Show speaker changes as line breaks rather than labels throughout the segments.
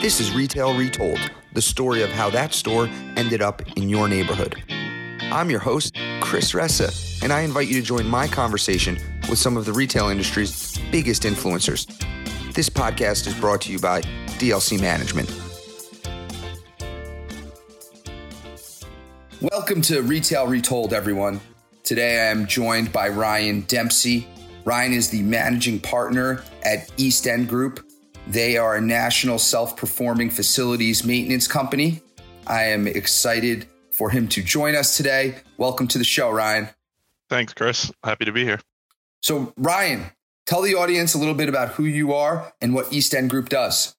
This is Retail Retold, the story of how that store ended up in your neighborhood. I'm your host, Chris Ressa, and I invite you to join my conversation with some of the retail industry's biggest influencers. This podcast is brought to you by DLC Management. Welcome to Retail Retold, everyone. Today I am joined by Ryan Dempsey. Ryan is the managing partner at East End Group. They are a national self performing facilities maintenance company. I am excited for him to join us today. Welcome to the show, Ryan.
Thanks, Chris. Happy to be here.
So, Ryan, tell the audience a little bit about who you are and what East End Group does.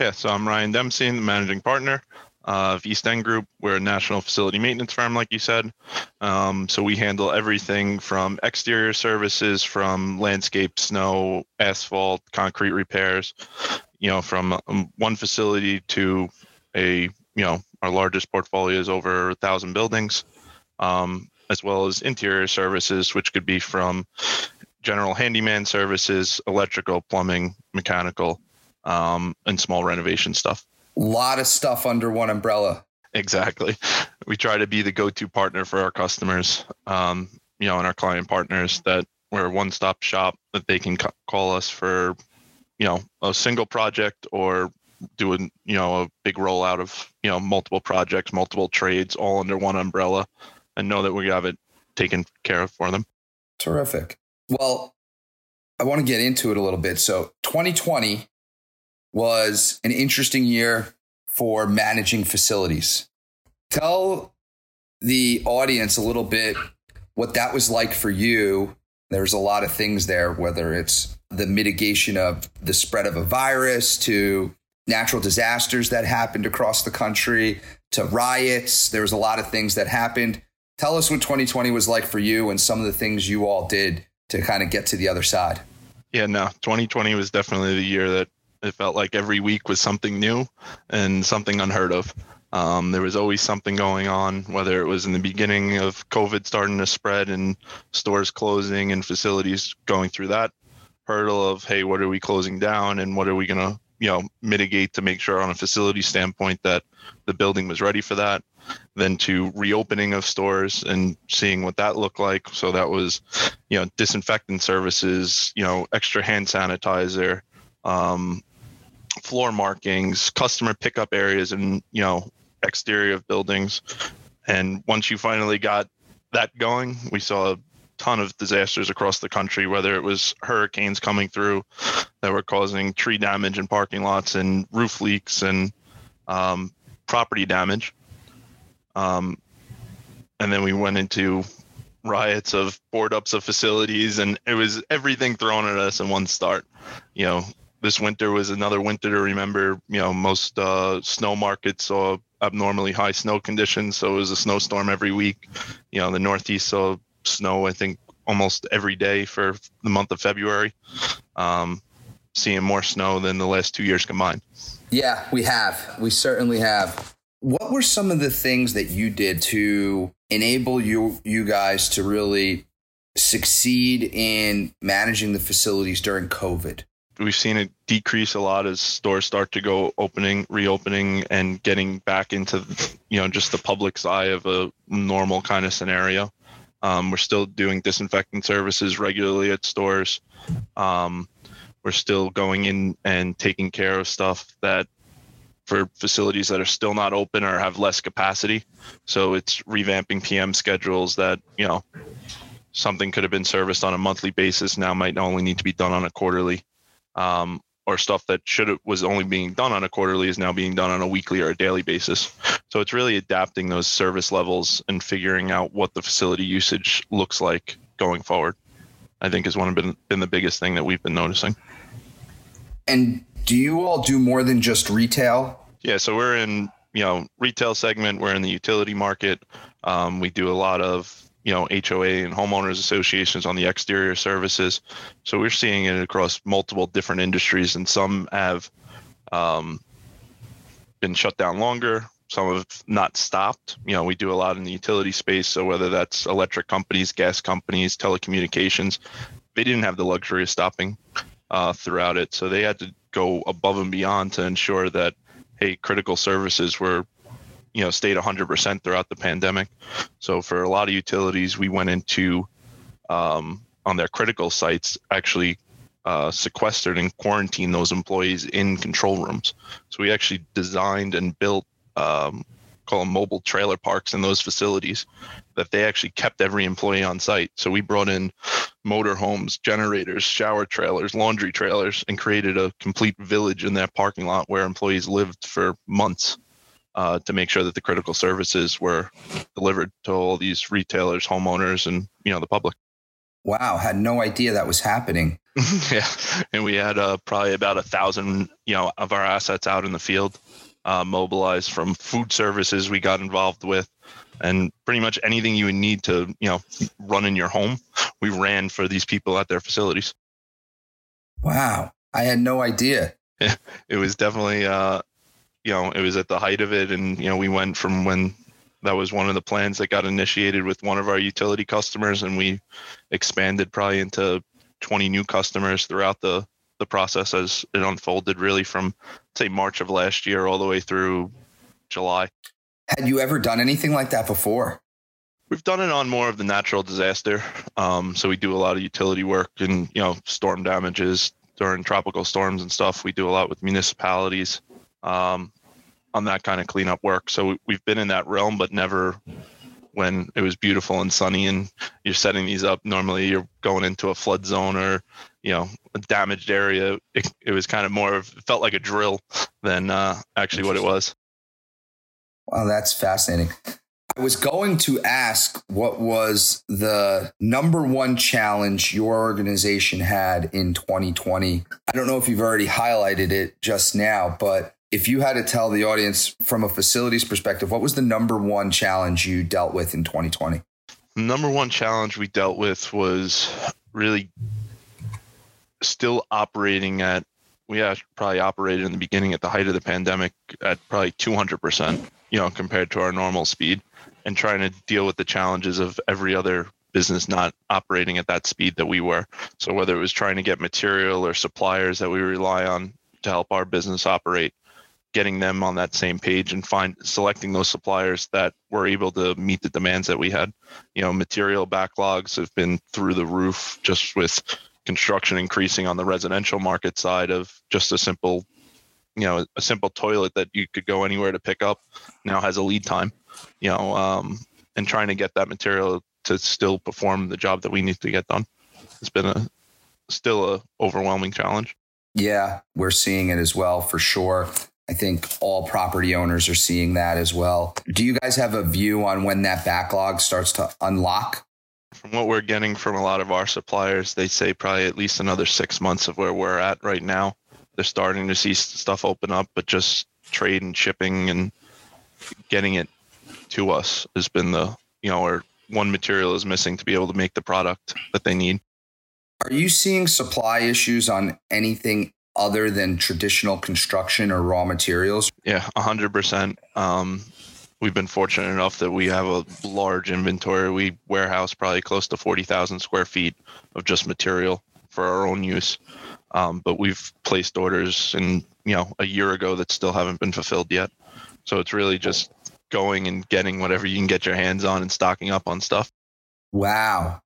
Yeah, so I'm Ryan Dempsey, the managing partner of East End Group. We're a national facility maintenance firm, like you said. Um, so we handle everything from exterior services, from landscape, snow, asphalt, concrete repairs. You know, from um, one facility to a you know our largest portfolio is over a thousand buildings, um, as well as interior services, which could be from general handyman services, electrical, plumbing, mechanical, um, and small renovation stuff.
A lot of stuff under one umbrella.
Exactly. We try to be the go-to partner for our customers, um, you know, and our client partners that we're a one-stop shop that they can call us for, you know, a single project or doing you know a big rollout of you know multiple projects multiple trades all under one umbrella and know that we have it taken care of for them
terrific well i want to get into it a little bit so 2020 was an interesting year for managing facilities tell the audience a little bit what that was like for you there's a lot of things there whether it's the mitigation of the spread of a virus to natural disasters that happened across the country to riots. There was a lot of things that happened. Tell us what 2020 was like for you and some of the things you all did to kind of get to the other side.
Yeah, no, 2020 was definitely the year that it felt like every week was something new and something unheard of. Um, there was always something going on, whether it was in the beginning of COVID starting to spread and stores closing and facilities going through that hurdle of, hey, what are we closing down and what are we going to you know mitigate to make sure on a facility standpoint that the building was ready for that then to reopening of stores and seeing what that looked like so that was you know disinfectant services you know extra hand sanitizer um, floor markings customer pickup areas and you know exterior of buildings and once you finally got that going we saw a ton of disasters across the country, whether it was hurricanes coming through that were causing tree damage in parking lots and roof leaks and um, property damage. Um, and then we went into riots of board ups of facilities, and it was everything thrown at us in one start. You know, this winter was another winter to remember. You know, most uh, snow markets saw abnormally high snow conditions, so it was a snowstorm every week. You know, the Northeast saw snow, I think, almost every day for the month of February. Um, seeing more snow than the last two years combined.
Yeah, we have. We certainly have. What were some of the things that you did to enable you you guys to really succeed in managing the facilities during COVID?
We've seen it decrease a lot as stores start to go opening, reopening, and getting back into you know just the public's eye of a normal kind of scenario. Um, we're still doing disinfectant services regularly at stores. Um, we're still going in and taking care of stuff that for facilities that are still not open or have less capacity. So it's revamping PM schedules that, you know, something could have been serviced on a monthly basis now might only need to be done on a quarterly. Um, or stuff that should have was only being done on a quarterly is now being done on a weekly or a daily basis. So it's really adapting those service levels and figuring out what the facility usage looks like going forward. I think is one of been, been the biggest thing that we've been noticing.
And do you all do more than just retail?
Yeah, so we're in you know retail segment. We're in the utility market. Um, we do a lot of you know HOA and homeowners associations on the exterior services. So we're seeing it across multiple different industries, and some have um, been shut down longer. Some have not stopped. You know, we do a lot in the utility space. So whether that's electric companies, gas companies, telecommunications, they didn't have the luxury of stopping uh, throughout it. So they had to go above and beyond to ensure that hey, critical services were, you know, stayed 100% throughout the pandemic. So for a lot of utilities, we went into um, on their critical sites actually uh, sequestered and quarantined those employees in control rooms. So we actually designed and built um, call them mobile trailer parks in those facilities that they actually kept every employee on site. So we brought in motorhomes, generators, shower trailers, laundry trailers, and created a complete village in that parking lot where employees lived for months uh, to make sure that the critical services were delivered to all these retailers, homeowners, and you know the public.
Wow, had no idea that was happening.
yeah, and we had uh, probably about a thousand, you know, of our assets out in the field, uh, mobilized from food services we got involved with, and pretty much anything you would need to, you know, run in your home, we ran for these people at their facilities.
Wow, I had no idea.
Yeah, it was definitely, uh, you know, it was at the height of it, and you know, we went from when that was one of the plans that got initiated with one of our utility customers, and we expanded probably into 20 new customers throughout the the process as it unfolded really from say March of last year all the way through July.
Had you ever done anything like that before?
We've done it on more of the natural disaster. Um, so we do a lot of utility work and you know storm damages during tropical storms and stuff. We do a lot with municipalities um, on that kind of cleanup work. So we've been in that realm, but never when it was beautiful and sunny and you're setting these up. Normally you're going into a flood zone or you know a damaged area. It, it was kind of more of it felt like a drill than uh, actually what it was.
Wow, that's fascinating. I was going to ask what was the number one challenge your organization had in 2020. I don't know if you've already highlighted it just now, but if you had to tell the audience from a facilities perspective, what was the number one challenge you dealt with in 2020?
Number one challenge we dealt with was really still operating at we probably operated in the beginning at the height of the pandemic at probably 200%, you know, compared to our normal speed and trying to deal with the challenges of every other business not operating at that speed that we were. So whether it was trying to get material or suppliers that we rely on to help our business operate, getting them on that same page and find selecting those suppliers that were able to meet the demands that we had. You know, material backlogs have been through the roof just with construction increasing on the residential market side of just a simple you know a simple toilet that you could go anywhere to pick up now has a lead time you know um, and trying to get that material to still perform the job that we need to get done it's been a still a overwhelming challenge
yeah we're seeing it as well for sure I think all property owners are seeing that as well. Do you guys have a view on when that backlog starts to unlock?
From what we're getting from a lot of our suppliers, they say probably at least another six months of where we're at right now. They're starting to see stuff open up, but just trade and shipping and getting it to us has been the, you know, or one material is missing to be able to make the product that they need.
Are you seeing supply issues on anything other than traditional construction or raw materials?
Yeah, 100%. Um, we've been fortunate enough that we have a large inventory. We warehouse probably close to 40,000 square feet of just material for our own use. Um, but we've placed orders in, you know, a year ago that still haven't been fulfilled yet. So it's really just going and getting whatever you can get your hands on and stocking up on stuff.
Wow.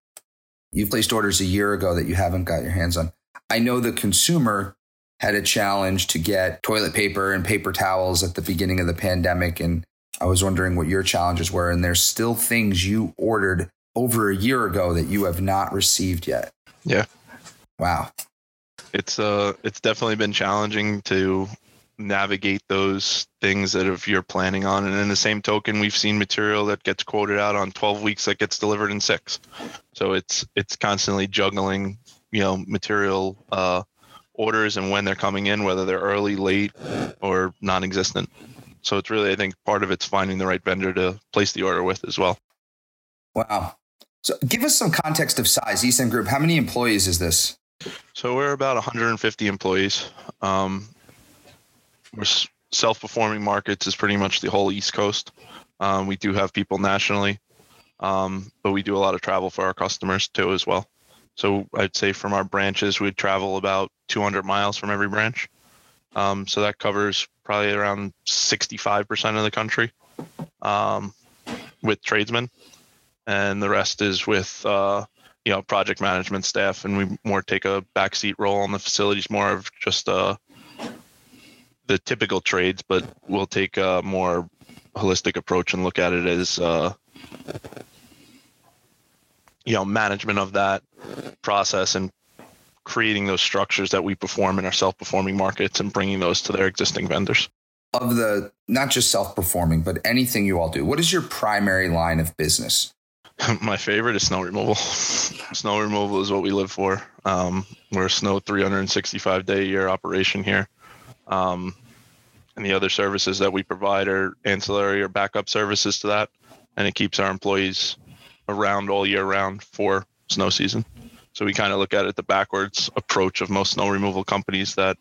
You've placed orders a year ago that you haven't got your hands on. I know the consumer had a challenge to get toilet paper and paper towels at the beginning of the pandemic. And I was wondering what your challenges were. And there's still things you ordered over a year ago that you have not received yet.
Yeah.
Wow.
It's uh it's definitely been challenging to navigate those things that if you're planning on and in the same token we've seen material that gets quoted out on 12 weeks that gets delivered in 6 so it's it's constantly juggling you know material uh orders and when they're coming in, whether they're early, late, or non-existent. So it's really, I think, part of it's finding the right vendor to place the order with as well.
Wow. So give us some context of size. East End Group, how many employees is this?
So we're about 150 employees. Um, we're self-performing markets is pretty much the whole East Coast. Um, we do have people nationally, um, but we do a lot of travel for our customers too as well. So I'd say from our branches, we'd travel about 200 miles from every branch. Um, so that covers probably around 65% of the country um, with tradesmen, and the rest is with uh, you know project management staff, and we more take a backseat role on the facilities, more of just uh, the typical trades, but we'll take a more holistic approach and look at it as uh, you know management of that process and creating those structures that we perform in our self-performing markets and bringing those to their existing vendors.
Of the not just self-performing but anything you all do what is your primary line of business?
My favorite is snow removal. Snow removal is what we live for. Um, we're a snow 365 day a year operation here. Um, and the other services that we provide are ancillary or backup services to that and it keeps our employees around all year round for snow season so we kind of look at it the backwards approach of most snow removal companies that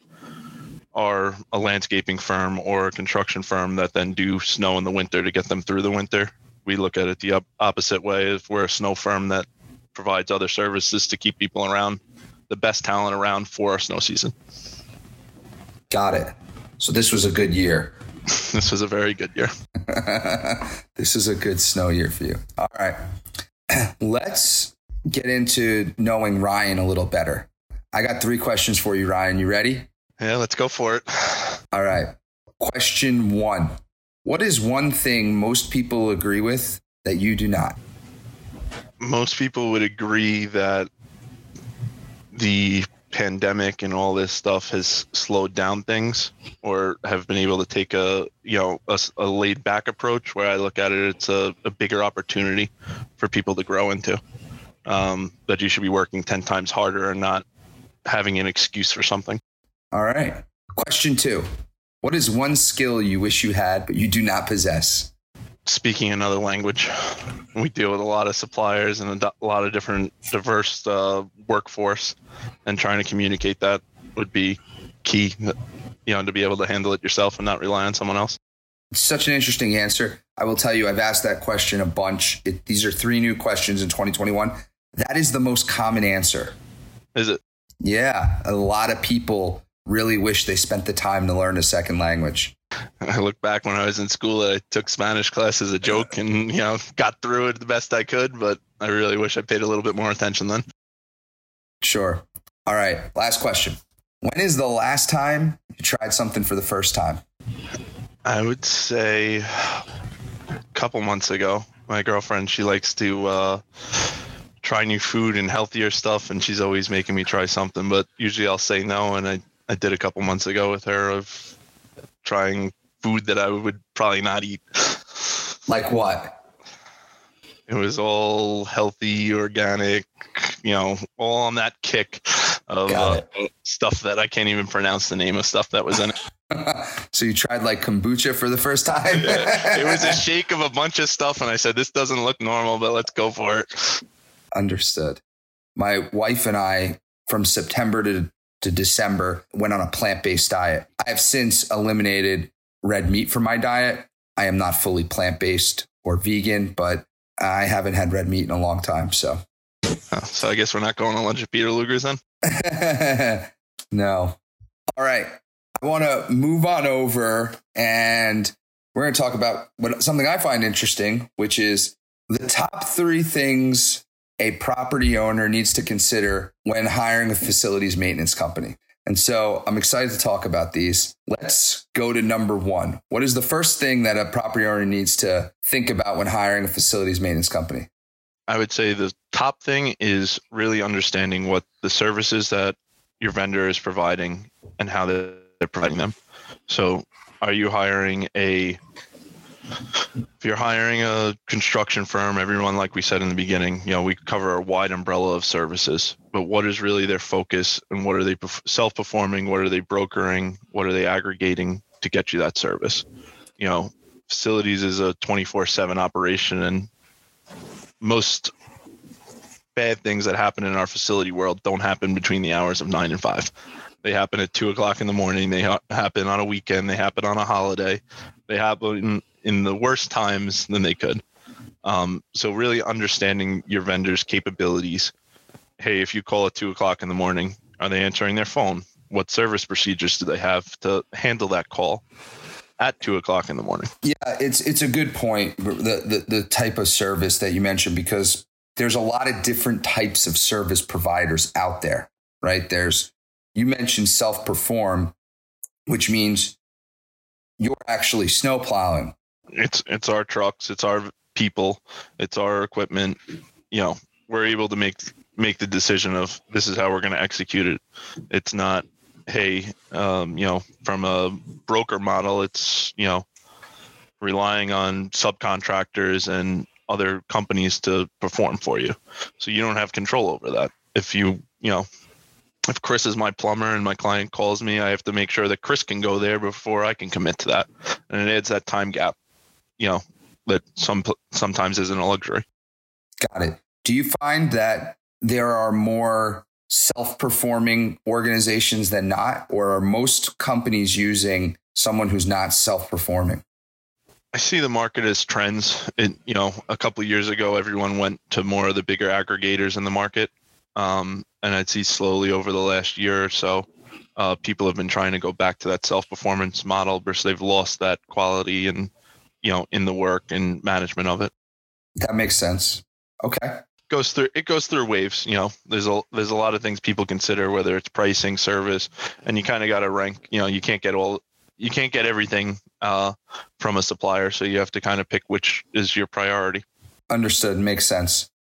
are a landscaping firm or a construction firm that then do snow in the winter to get them through the winter. We look at it the op- opposite way. If we're a snow firm that provides other services to keep people around, the best talent around for our snow season.
Got it. So this was a good year.
this was a very good year.
this is a good snow year for you. All right. Let's get into knowing Ryan a little better. I got three questions for you, Ryan. You ready?
Yeah, let's go for it.
All right. Question one What is one thing most people agree with that you do not?
Most people would agree that the pandemic and all this stuff has slowed down things or have been able to take a you know a, a laid back approach where i look at it it's a, a bigger opportunity for people to grow into um, that you should be working 10 times harder and not having an excuse for something.
All right. Question two What is one skill you wish you had, but you do not possess?
Speaking another language. We deal with a lot of suppliers and a lot of different diverse uh, workforce, and trying to communicate that would be key, you know, to be able to handle it yourself and not rely on someone else.
Such an interesting answer. I will tell you, I've asked that question a bunch. It, these are three new questions in 2021. That is the most common answer.
Is it?
Yeah. A lot of people really wish they spent the time to learn a second language.
I look back when I was in school, I took Spanish class as a joke and, you know, got through it the best I could, but I really wish I paid a little bit more attention then.
Sure. All right. Last question. When is the last time you tried something for the first time?
I would say a couple months ago. My girlfriend, she likes to uh, try new food and healthier stuff, and she's always making me try something. But usually I'll say no, and I I did a couple months ago with her of trying food that I would probably not eat.
Like what?
It was all healthy, organic, you know, all on that kick of uh, stuff that I can't even pronounce the name of stuff that was in it.
so you tried like kombucha for the first time?
yeah. It was a shake of a bunch of stuff, and I said, "This doesn't look normal, but let's go for it."
Understood. My wife and I, from September to, to December, went on a plant based diet. I have since eliminated red meat from my diet. I am not fully plant based or vegan, but I haven't had red meat in a long time. So, oh,
so I guess we're not going on lunch at Peter Luger's then.
no. All right. I want to move on over and we're going to talk about what something I find interesting, which is the top three things a property owner needs to consider when hiring a facilities maintenance company. And so I'm excited to talk about these. Let's go to number one. What is the first thing that a property owner needs to think about when hiring a facilities maintenance company?
I would say the top thing is really understanding what the services that your vendor is providing and how they're providing them. So, are you hiring a if you're hiring a construction firm, everyone, like we said in the beginning, you know, we cover a wide umbrella of services. But what is really their focus, and what are they self-performing? What are they brokering? What are they aggregating to get you that service? You know, facilities is a 24/7 operation, and most bad things that happen in our facility world don't happen between the hours of nine and five. They happen at two o'clock in the morning. They ha- happen on a weekend. They happen on a holiday. They happen in the worst times than they could. Um, so really understanding your vendor's capabilities. Hey, if you call at two o'clock in the morning, are they answering their phone? what service procedures do they have to handle that call at two o'clock in the morning?
Yeah, it's it's a good point. The, the the type of service that you mentioned because there's a lot of different types of service providers out there, right? There's you mentioned self perform, which means you're actually snow plowing.
It's it's our trucks, it's our people, it's our equipment. You know, we're able to make make the decision of this is how we're going to execute it. It's not, hey, um, you know, from a broker model, it's you know, relying on subcontractors and other companies to perform for you. So you don't have control over that. If you, you know, if Chris is my plumber and my client calls me, I have to make sure that Chris can go there before I can commit to that. And it adds that time gap, you know, that some sometimes isn't a luxury.
Got it. Do you find that there are more self-performing organizations than not or are most companies using someone who's not self-performing?
I see the market as trends. It, you know, a couple years ago, everyone went to more of the bigger aggregators in the market, um, and I'd see slowly over the last year or so, uh, people have been trying to go back to that self-performance model because they've lost that quality and, you know, in the work and management of it.
That makes sense. Okay.
Goes through it goes through waves. You know, there's a there's a lot of things people consider, whether it's pricing, service, and you kind of got to rank. You know, you can't get all you can't get everything uh, from a supplier, so you have to kind of pick which is your priority.
Understood. Makes sense.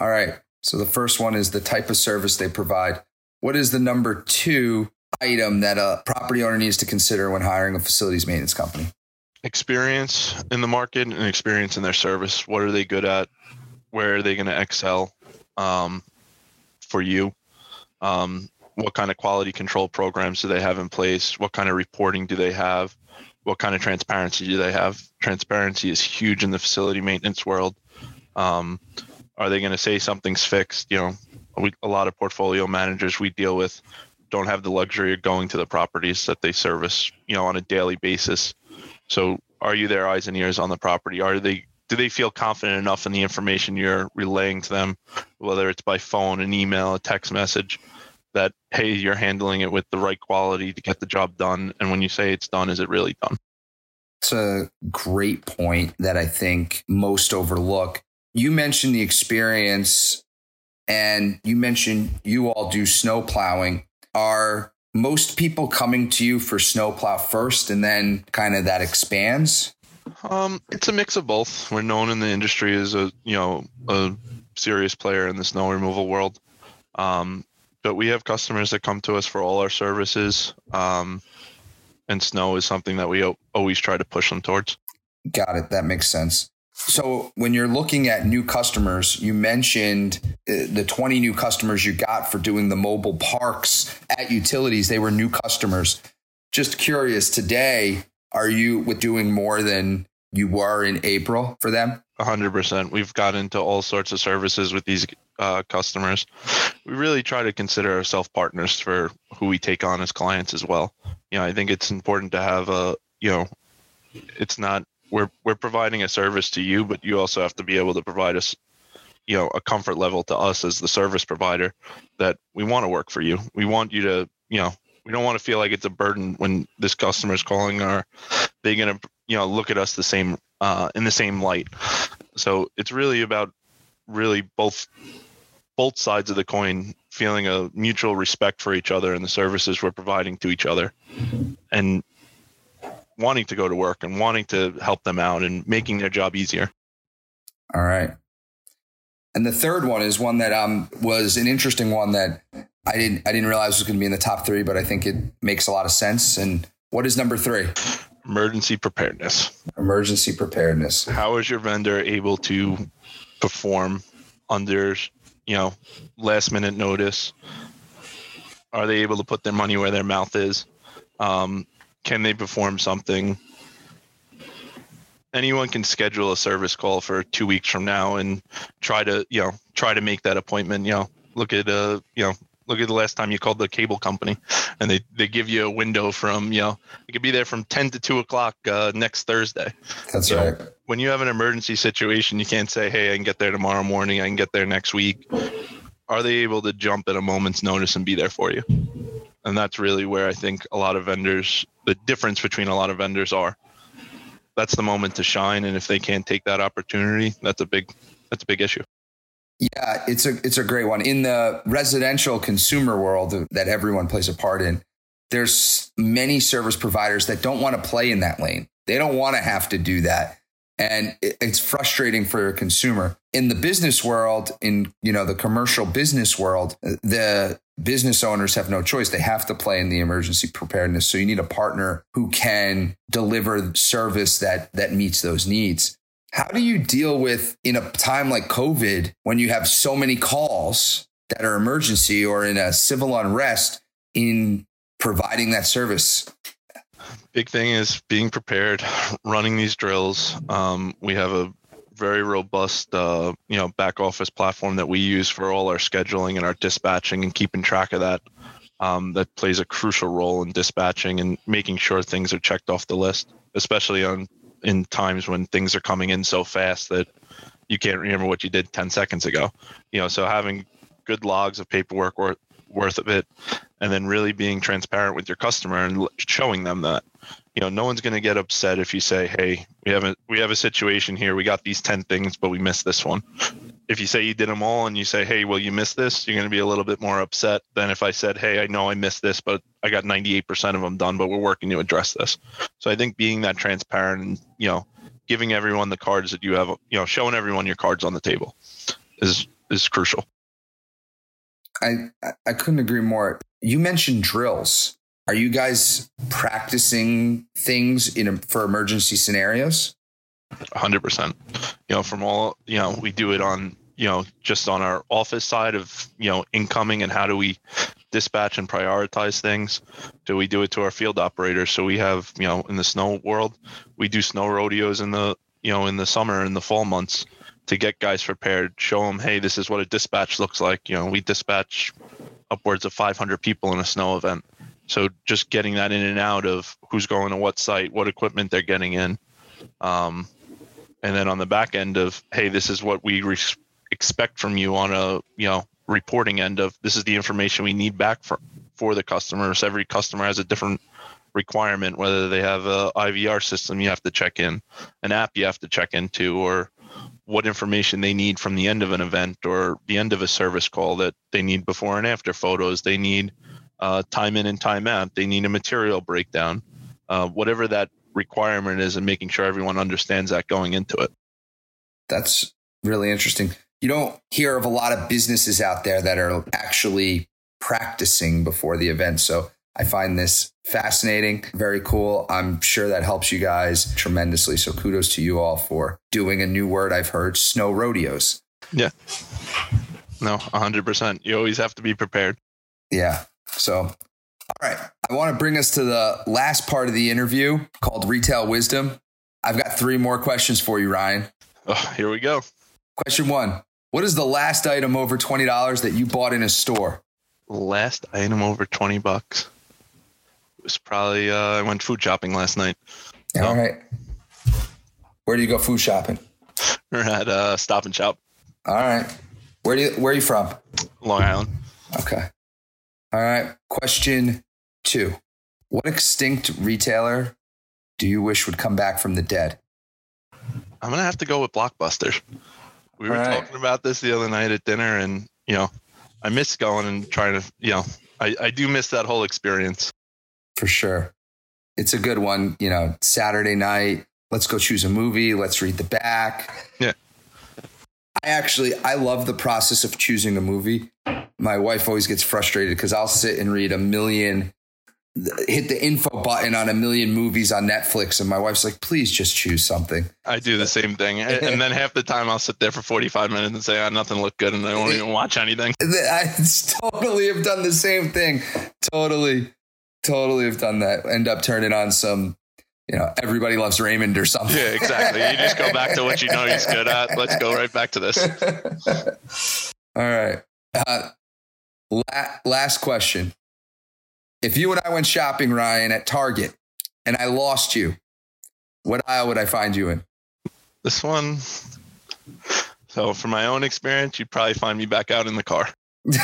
All right. So the first one is the type of service they provide. What is the number two item that a property owner needs to consider when hiring a facilities maintenance company?
Experience in the market and experience in their service. What are they good at? Where are they going to excel um, for you? Um, what kind of quality control programs do they have in place? What kind of reporting do they have? What kind of transparency do they have? Transparency is huge in the facility maintenance world. Um, are they going to say something's fixed? You know, we, a lot of portfolio managers we deal with don't have the luxury of going to the properties that they service, you know, on a daily basis. So, are you their eyes and ears on the property? Are they do they feel confident enough in the information you're relaying to them, whether it's by phone, an email, a text message? that hey you're handling it with the right quality to get the job done and when you say it's done is it really done
it's a great point that i think most overlook you mentioned the experience and you mentioned you all do snow plowing are most people coming to you for snowplow first and then kind of that expands
um, it's a mix of both we're known in the industry as a you know a serious player in the snow removal world um, but we have customers that come to us for all our services. Um, and snow is something that we o- always try to push them towards.
Got it. That makes sense. So when you're looking at new customers, you mentioned uh, the 20 new customers you got for doing the mobile parks at utilities. They were new customers. Just curious, today, are you with doing more than you were in April for them?
100%. We've got into all sorts of services with these uh, customers, we really try to consider ourselves partners for who we take on as clients as well. You know, I think it's important to have a, you know, it's not we're we're providing a service to you, but you also have to be able to provide us, you know, a comfort level to us as the service provider that we want to work for you. We want you to, you know, we don't want to feel like it's a burden when this customer is calling. Are they going to, you know, look at us the same uh, in the same light? So it's really about really both both sides of the coin feeling a mutual respect for each other and the services we're providing to each other and wanting to go to work and wanting to help them out and making their job easier.
All right. And the third one is one that um was an interesting one that i didn't i didn't realize was going to be in the top three but i think it makes a lot of sense. And what is number three?
Emergency preparedness.
Emergency preparedness.
How is your vendor able to perform under you know, last minute notice? Are they able to put their money where their mouth is? Um, can they perform something? Anyone can schedule a service call for two weeks from now and try to, you know, try to make that appointment. You know, look at, uh, you know, look at the last time you called the cable company and they, they give you a window from you know it could be there from 10 to 2 o'clock uh, next thursday.
That's you right.
know, when you have an emergency situation you can't say hey i can get there tomorrow morning. I can get there next week. Are they able to jump at a moment's notice and be there for you and that's really where I think a lot of vendors, the difference between a lot of vendors are. That's the moment to shine, and if they can't take that opportunity, that's a big that's a big issue.
Yeah, it's a it's a great one in the residential consumer world that everyone plays a part in. There's many service providers that don't want to play in that lane. They don't want to have to do that and it's frustrating for a consumer. In the business world in you know the commercial business world the business owners have no choice. They have to play in the emergency preparedness. So you need a partner who can deliver service that that meets those needs. How do you deal with in a time like covid when you have so many calls that are emergency or in a civil unrest in providing that service
big thing is being prepared, running these drills. Um, we have a very robust, uh, you know, back office platform that we use for all our scheduling and our dispatching and keeping track of that. Um, that plays a crucial role in dispatching and making sure things are checked off the list, especially on in times when things are coming in so fast that you can't remember what you did 10 seconds ago. You know, so having good logs of paperwork worth worth of it and then really being transparent with your customer and showing them that. You know no one's going to get upset if you say hey we have a we have a situation here. We got these 10 things but we missed this one. If you say you did them all and you say hey well you missed this you're going to be a little bit more upset than if i said hey i know i missed this but i got 98% of them done but we're working to address this. So i think being that transparent and you know giving everyone the cards that you have you know showing everyone your cards on the table is is crucial
i i couldn't agree more you mentioned drills are you guys practicing things in for emergency scenarios?
100%. You know, from all, you know, we do it on, you know, just on our office side of, you know, incoming and how do we dispatch and prioritize things? Do we do it to our field operators? So we have, you know, in the snow world, we do snow rodeos in the, you know, in the summer and the fall months to get guys prepared, show them, hey, this is what a dispatch looks like. You know, we dispatch upwards of 500 people in a snow event. So just getting that in and out of who's going to what site, what equipment they're getting in, um, and then on the back end of hey, this is what we re- expect from you on a you know reporting end of this is the information we need back for for the customers. Every customer has a different requirement, whether they have a IVR system you have to check in, an app you have to check into, or what information they need from the end of an event or the end of a service call that they need before and after photos. They need uh, time in and time out. They need a material breakdown, uh, whatever that requirement is, and making sure everyone understands that going into it.
That's really interesting. You don't hear of a lot of businesses out there that are actually practicing before the event. So I find this fascinating, very cool. I'm sure that helps you guys tremendously. So kudos to you all for doing a new word I've heard snow rodeos.
Yeah. No, 100%. You always have to be prepared.
Yeah. So, all right. I want to bring us to the last part of the interview called Retail Wisdom. I've got three more questions for you, Ryan.
Oh, here we go.
Question one What is the last item over $20 that you bought in a store?
Last item over 20 bucks. Was probably, uh, I went food shopping last night.
All right. Where do you go food shopping?
We're at uh, Stop and Shop.
All right. Where do you, where are you from?
Long Island.
Okay. All right. Question two What extinct retailer do you wish would come back from the dead?
I'm going to have to go with Blockbuster. We were right. talking about this the other night at dinner, and, you know, I miss going and trying to, you know, I, I do miss that whole experience.
For sure. It's a good one. You know, Saturday night, let's go choose a movie, let's read the back.
Yeah.
I actually I love the process of choosing a movie my wife always gets frustrated because I'll sit and read a million, hit the info button on a million movies on Netflix, and my wife's like, "Please just choose something."
I do the same thing, and then half the time I'll sit there for forty five minutes and say, "Oh, nothing looked good," and I won't even watch anything.
I totally have done the same thing. Totally, totally have done that. End up turning on some you know, everybody loves Raymond or something.
Yeah, exactly. You just go back to what you know he's good at. Let's go right back to this.
All right. Uh, La- last question. If you and I went shopping, Ryan, at Target and I lost you, what aisle would I find you in?
This one. So, from my own experience, you'd probably find me back out in the car.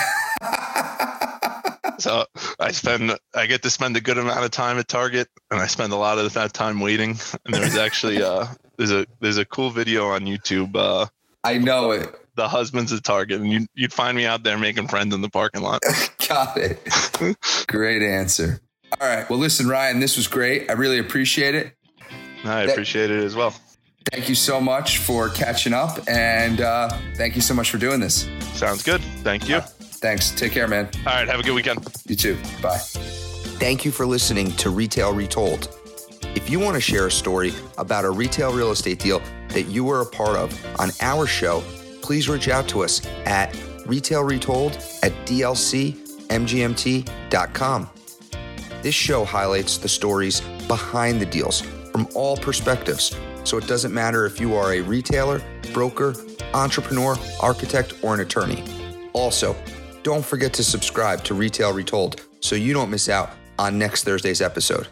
So I spend, I get to spend a good amount of time at Target, and I spend a lot of that time waiting. And there's actually, uh, there's a there's a cool video on YouTube. Uh,
I know it.
the husbands at Target, and you, you'd find me out there making friends in the parking lot.
Got it. great answer. All right. Well, listen, Ryan, this was great. I really appreciate it.
I
That-
appreciate it as well.
Thank you so much for catching up, and uh, thank you so much for doing this.
Sounds good. Thank you.
Thanks. Take care, man.
All right. Have a good weekend.
You too. Bye.
Thank you for listening to Retail Retold. If you want to share a story about a retail real estate deal that you were a part of on our show, please reach out to us at retailretold at dlcmgmt.com. This show highlights the stories behind the deals from all perspectives, so it doesn't matter if you are a retailer, broker, entrepreneur, architect, or an attorney. Also, don't forget to subscribe to Retail Retold so you don't miss out on next Thursday's episode.